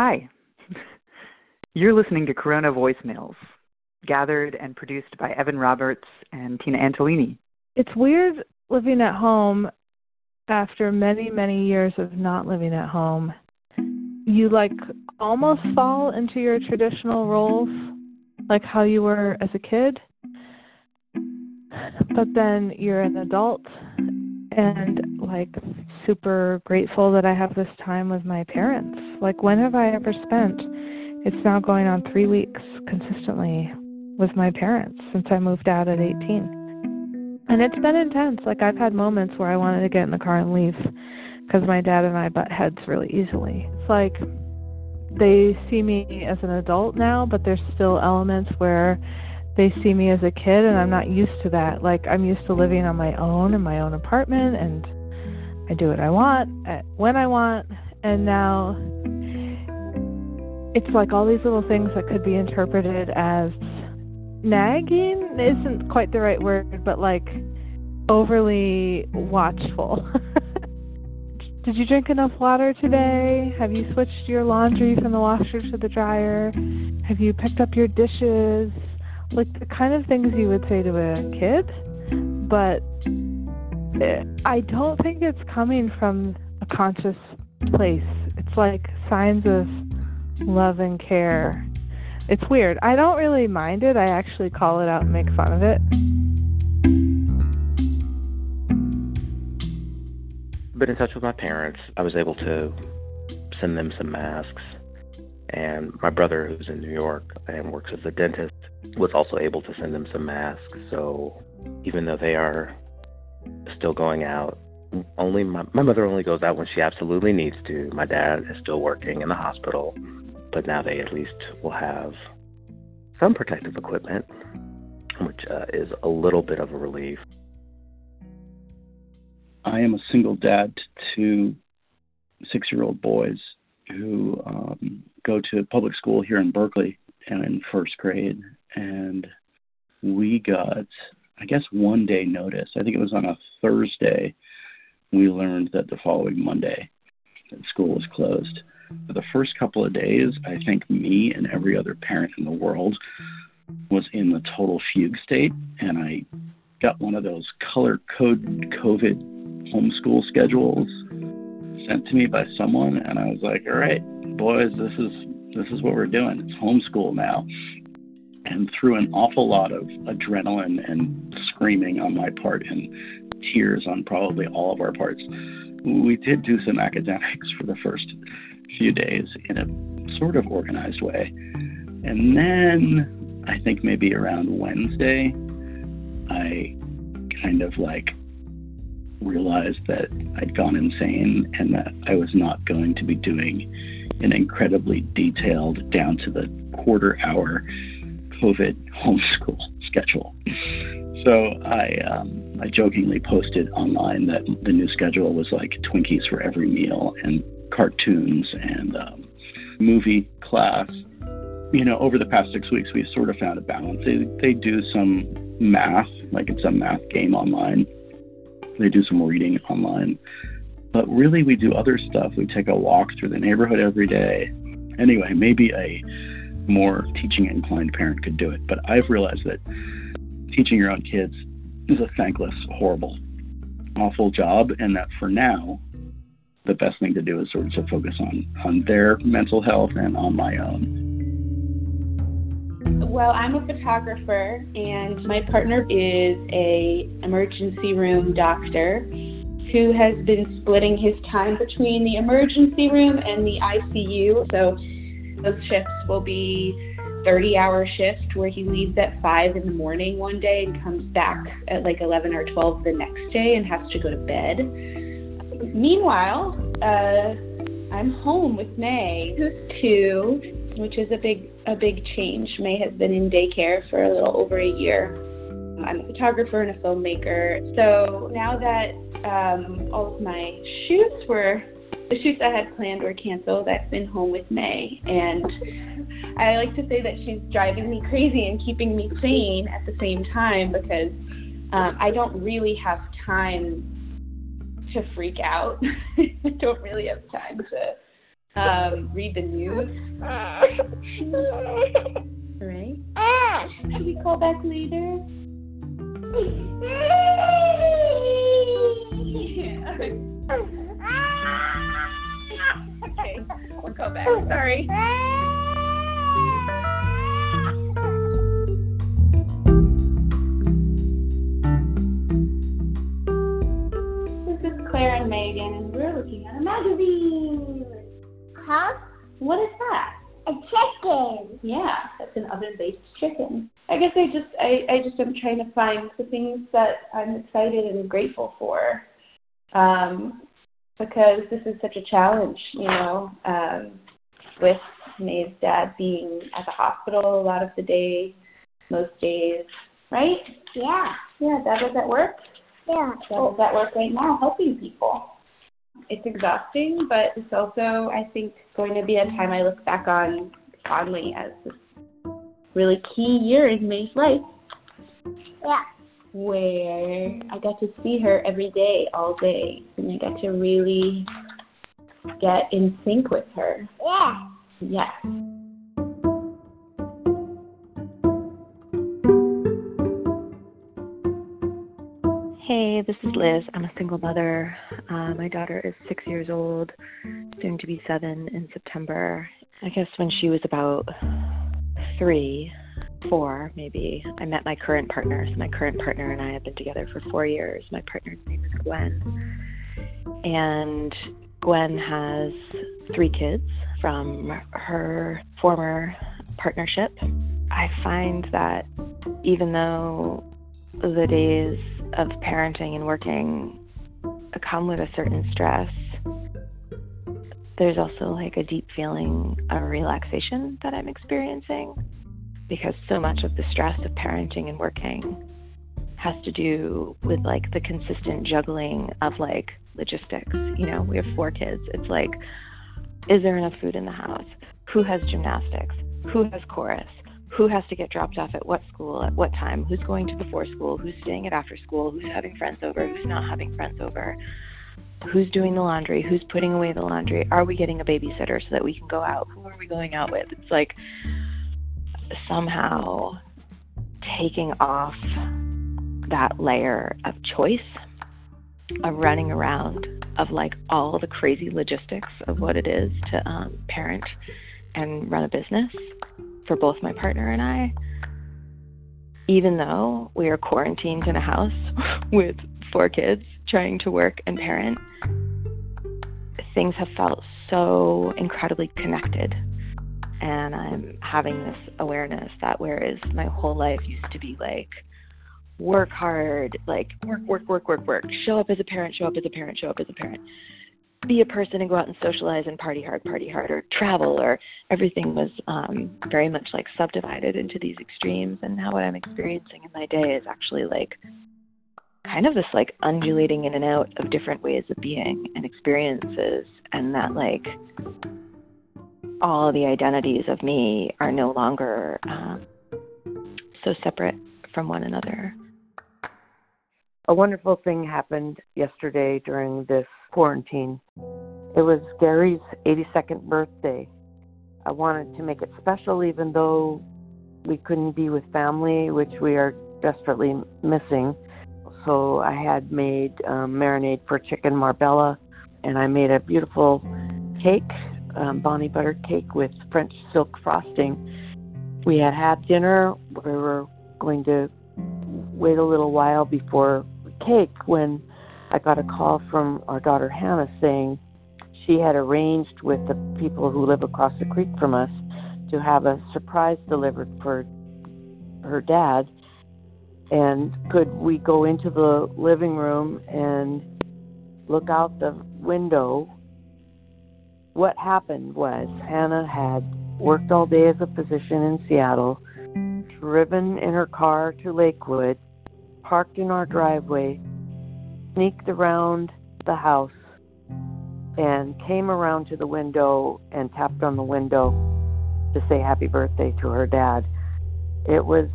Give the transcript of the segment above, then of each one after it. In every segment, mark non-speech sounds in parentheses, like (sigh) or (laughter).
Hi. You're listening to Corona Voicemails, gathered and produced by Evan Roberts and Tina Antolini. It's weird living at home after many, many years of not living at home. You like almost fall into your traditional roles, like how you were as a kid. But then you're an adult and like super grateful that I have this time with my parents. Like when have I ever spent it's now going on 3 weeks consistently with my parents since I moved out at 18. And it's been intense. Like I've had moments where I wanted to get in the car and leave because my dad and I butt heads really easily. It's like they see me as an adult now, but there's still elements where they see me as a kid and I'm not used to that. Like I'm used to living on my own in my own apartment and I do what I want uh, when I want and now it's like all these little things that could be interpreted as nagging isn't quite the right word, but like overly watchful. (laughs) Did you drink enough water today? Have you switched your laundry from the washer to the dryer? Have you picked up your dishes? like the kind of things you would say to a kid, but I don't think it's coming from a conscious place. It's like signs of love and care. It's weird. I don't really mind it. I actually call it out and make fun of it. Been in touch with my parents. I was able to send them some masks. And my brother, who's in New York and works as a dentist, was also able to send them some masks. So even though they are still going out, only my, my mother only goes out when she absolutely needs to. My dad is still working in the hospital, but now they at least will have some protective equipment, which uh, is a little bit of a relief. I am a single dad to two six year old boys who um, go to public school here in Berkeley and in first grade and we got, I guess, one day notice. I think it was on a Thursday. We learned that the following Monday that school was closed. For the first couple of days, I think me and every other parent in the world was in the total fugue state, and I got one of those color code COVID homeschool schedules sent to me by someone, and I was like, "All right, boys, this is this is what we're doing. It's homeschool now." And through an awful lot of adrenaline and screaming on my part and tears on probably all of our parts, we did do some academics for the first few days in a sort of organized way. And then I think maybe around Wednesday, I kind of like realized that I'd gone insane and that I was not going to be doing an incredibly detailed, down to the quarter hour COVID homeschool schedule. So I um, I jokingly posted online that the new schedule was like Twinkies for every meal and cartoons and um, movie class. You know, over the past six weeks, we've sort of found a balance. They they do some math, like it's a math game online. They do some reading online, but really we do other stuff. We take a walk through the neighborhood every day. Anyway, maybe a more teaching inclined parent could do it. But I've realized that teaching your own kids is a thankless, horrible, awful job, and that for now, the best thing to do is sort of to focus on on their mental health and on my own. Well, I'm a photographer, and my partner is a emergency room doctor who has been splitting his time between the emergency room and the ICU. So those shifts will be 30 hour shift where he leaves at 5 in the morning one day and comes back at like 11 or 12 the next day and has to go to bed. Meanwhile, uh, I'm home with May, who's two, which is a big a big change. May has been in daycare for a little over a year. I'm a photographer and a filmmaker. So now that um, all of my shoots were the shoots I had planned were canceled. I've been home with May, and I like to say that she's driving me crazy and keeping me sane at the same time because um, I don't really have time to freak out. (laughs) I don't really have time to Um, read the news. (laughs) right? Should we call back later? (laughs) okay, (laughs) we'll call back. Sorry. (laughs) This is Claire and Megan, and we're looking at a magazine. Huh? What is that? A chicken. Yeah, that's an oven-based chicken. I guess I just I, I just am trying to find the things that I'm excited and grateful for. Um, because this is such a challenge, you know, um, with May's dad being at the hospital a lot of the day, most days, right? Yeah. Yeah, dad was at work. Yeah. Dad is at work right now helping people. It's exhausting, but it's also, I think, going to be a time I look back on fondly as this really key year in May's life Yeah. Where I got to see her every day, all day, and I got to really get in sync with her. Yeah. Yes. Hey, this is Liz. I'm a single mother. Uh, my daughter is six years old, soon to be seven in September. I guess when she was about three, four maybe, I met my current partner. So my current partner and I have been together for four years. My partner's name is Gwen. And Gwen has three kids from her former partnership. I find that even though the days of parenting and working come with a certain stress, there's also like a deep feeling of relaxation that I'm experiencing because so much of the stress of parenting and working has to do with like the consistent juggling of like logistics. You know, we have four kids. It's like, is there enough food in the house? Who has gymnastics? Who has chorus? Who has to get dropped off at what school at what time? Who's going to before school? Who's staying at after school? Who's having friends over? Who's not having friends over? Who's doing the laundry? Who's putting away the laundry? Are we getting a babysitter so that we can go out? Who are we going out with? It's like somehow taking off that layer of choice of running around of like all the crazy logistics of what it is to um, parent and run a business for both my partner and I. Even though we are quarantined in a house (laughs) with four kids trying to work and parent, things have felt so incredibly connected. And I'm having this awareness that whereas my whole life used to be like, work hard, like work, work, work, work, work, show up as a parent, show up as a parent, show up as a parent, be a person and go out and socialize and party hard, party hard, or travel, or everything was um, very much like subdivided into these extremes. And now what I'm experiencing in my day is actually like kind of this like undulating in and out of different ways of being and experiences, and that like all the identities of me are no longer um, so separate from one another. A wonderful thing happened yesterday during this quarantine. It was Gary's 82nd birthday. I wanted to make it special, even though we couldn't be with family, which we are desperately missing. So I had made um, marinade for chicken marbella, and I made a beautiful cake, um, Bonnie butter cake with French silk frosting. We had had dinner. We were going to wait a little while before cake when I got a call from our daughter Hannah saying she had arranged with the people who live across the creek from us to have a surprise delivered for her dad. And could we go into the living room and look out the window? What happened was Hannah had worked all day as a physician in Seattle, driven in her car to Lakewood, parked in our driveway, sneaked around the house, and came around to the window and tapped on the window to say happy birthday to her dad. It was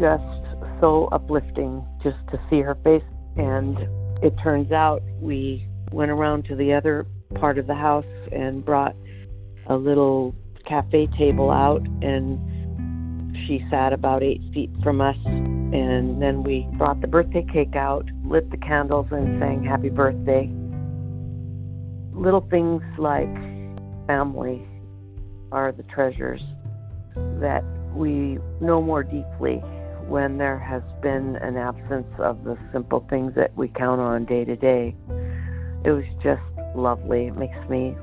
just so uplifting just to see her face. And it turns out we went around to the other part of the house and brought a little cafe table out, and she sat about eight feet from us. And then we brought the birthday cake out, lit the candles, and sang happy birthday. Little things like family are the treasures that we know more deeply when there has been an absence of the simple things that we count on day to day. It was just lovely. It makes me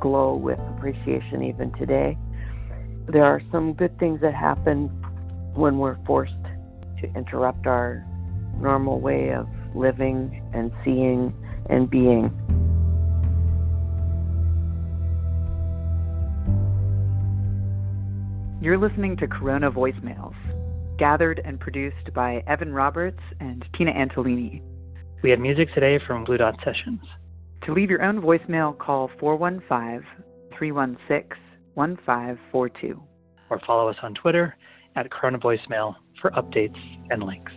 glow with appreciation even today. There are some good things that happen when we're forced to interrupt our normal way of living and seeing and being. You're listening to Corona Voicemails, gathered and produced by Evan Roberts and Tina Antolini. We have music today from Blue Dot Sessions. To leave your own voicemail, call 415 316 1542. Or follow us on Twitter at Corona Voicemail for updates and links.